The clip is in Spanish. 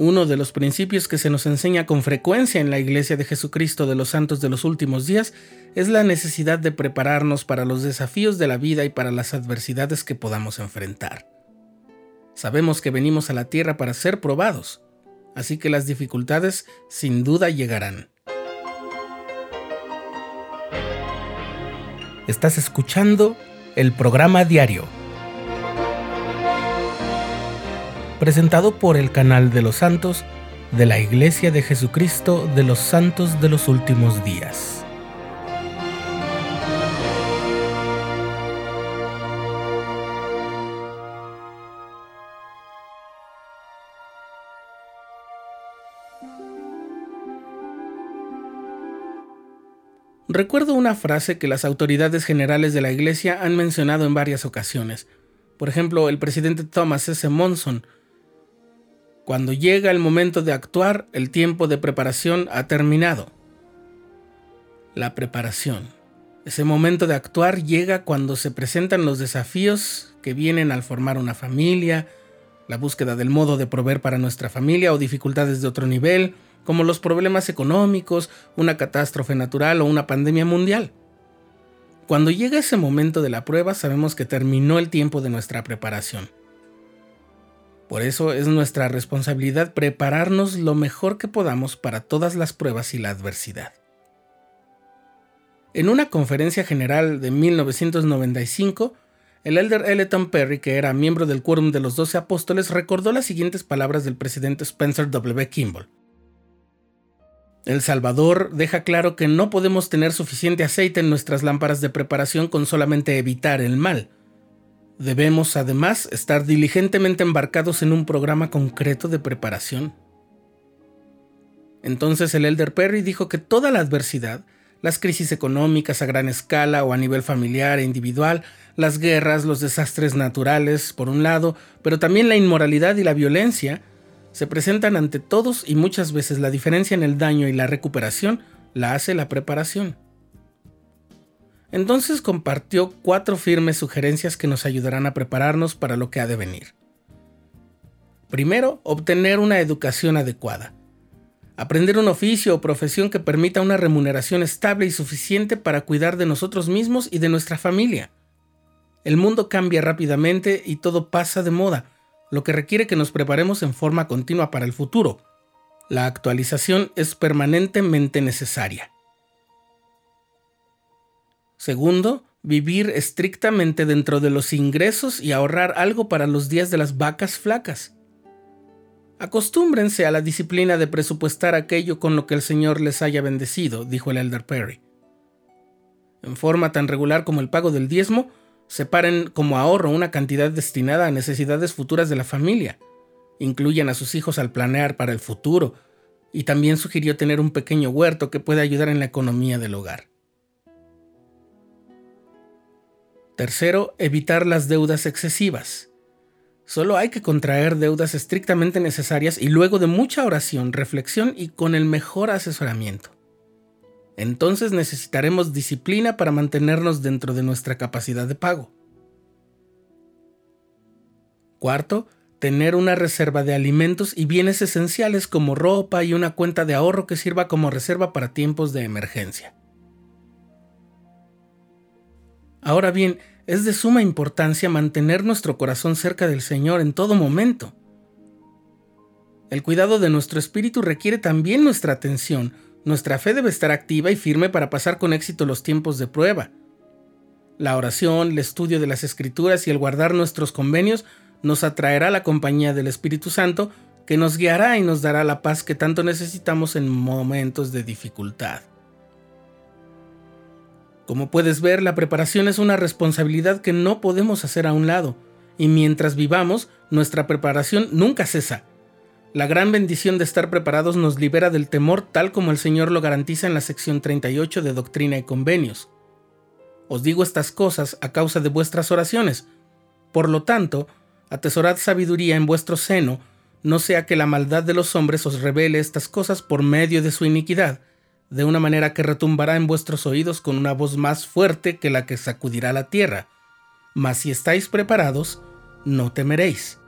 Uno de los principios que se nos enseña con frecuencia en la Iglesia de Jesucristo de los Santos de los Últimos Días es la necesidad de prepararnos para los desafíos de la vida y para las adversidades que podamos enfrentar. Sabemos que venimos a la tierra para ser probados, así que las dificultades sin duda llegarán. Estás escuchando el programa diario presentado por el canal de los santos de la Iglesia de Jesucristo de los Santos de los Últimos Días. Recuerdo una frase que las autoridades generales de la Iglesia han mencionado en varias ocasiones. Por ejemplo, el presidente Thomas S. Monson cuando llega el momento de actuar, el tiempo de preparación ha terminado. La preparación. Ese momento de actuar llega cuando se presentan los desafíos que vienen al formar una familia, la búsqueda del modo de proveer para nuestra familia o dificultades de otro nivel, como los problemas económicos, una catástrofe natural o una pandemia mundial. Cuando llega ese momento de la prueba sabemos que terminó el tiempo de nuestra preparación. Por eso es nuestra responsabilidad prepararnos lo mejor que podamos para todas las pruebas y la adversidad. En una conferencia general de 1995, el elder Elton Perry, que era miembro del Quórum de los Doce Apóstoles, recordó las siguientes palabras del presidente Spencer W. Kimball. El Salvador deja claro que no podemos tener suficiente aceite en nuestras lámparas de preparación con solamente evitar el mal Debemos además estar diligentemente embarcados en un programa concreto de preparación. Entonces el Elder Perry dijo que toda la adversidad, las crisis económicas a gran escala o a nivel familiar e individual, las guerras, los desastres naturales, por un lado, pero también la inmoralidad y la violencia, se presentan ante todos y muchas veces la diferencia en el daño y la recuperación la hace la preparación. Entonces compartió cuatro firmes sugerencias que nos ayudarán a prepararnos para lo que ha de venir. Primero, obtener una educación adecuada. Aprender un oficio o profesión que permita una remuneración estable y suficiente para cuidar de nosotros mismos y de nuestra familia. El mundo cambia rápidamente y todo pasa de moda, lo que requiere que nos preparemos en forma continua para el futuro. La actualización es permanentemente necesaria. Segundo, vivir estrictamente dentro de los ingresos y ahorrar algo para los días de las vacas flacas. Acostúmbrense a la disciplina de presupuestar aquello con lo que el Señor les haya bendecido, dijo el Elder Perry. En forma tan regular como el pago del diezmo, separen como ahorro una cantidad destinada a necesidades futuras de la familia. Incluyan a sus hijos al planear para el futuro, y también sugirió tener un pequeño huerto que pueda ayudar en la economía del hogar. Tercero, evitar las deudas excesivas. Solo hay que contraer deudas estrictamente necesarias y luego de mucha oración, reflexión y con el mejor asesoramiento. Entonces necesitaremos disciplina para mantenernos dentro de nuestra capacidad de pago. Cuarto, tener una reserva de alimentos y bienes esenciales como ropa y una cuenta de ahorro que sirva como reserva para tiempos de emergencia. Ahora bien, es de suma importancia mantener nuestro corazón cerca del Señor en todo momento. El cuidado de nuestro espíritu requiere también nuestra atención. Nuestra fe debe estar activa y firme para pasar con éxito los tiempos de prueba. La oración, el estudio de las escrituras y el guardar nuestros convenios nos atraerá la compañía del Espíritu Santo que nos guiará y nos dará la paz que tanto necesitamos en momentos de dificultad. Como puedes ver, la preparación es una responsabilidad que no podemos hacer a un lado, y mientras vivamos, nuestra preparación nunca cesa. La gran bendición de estar preparados nos libera del temor tal como el Señor lo garantiza en la sección 38 de Doctrina y Convenios. Os digo estas cosas a causa de vuestras oraciones. Por lo tanto, atesorad sabiduría en vuestro seno, no sea que la maldad de los hombres os revele estas cosas por medio de su iniquidad, de una manera que retumbará en vuestros oídos con una voz más fuerte que la que sacudirá la tierra. Mas si estáis preparados, no temeréis.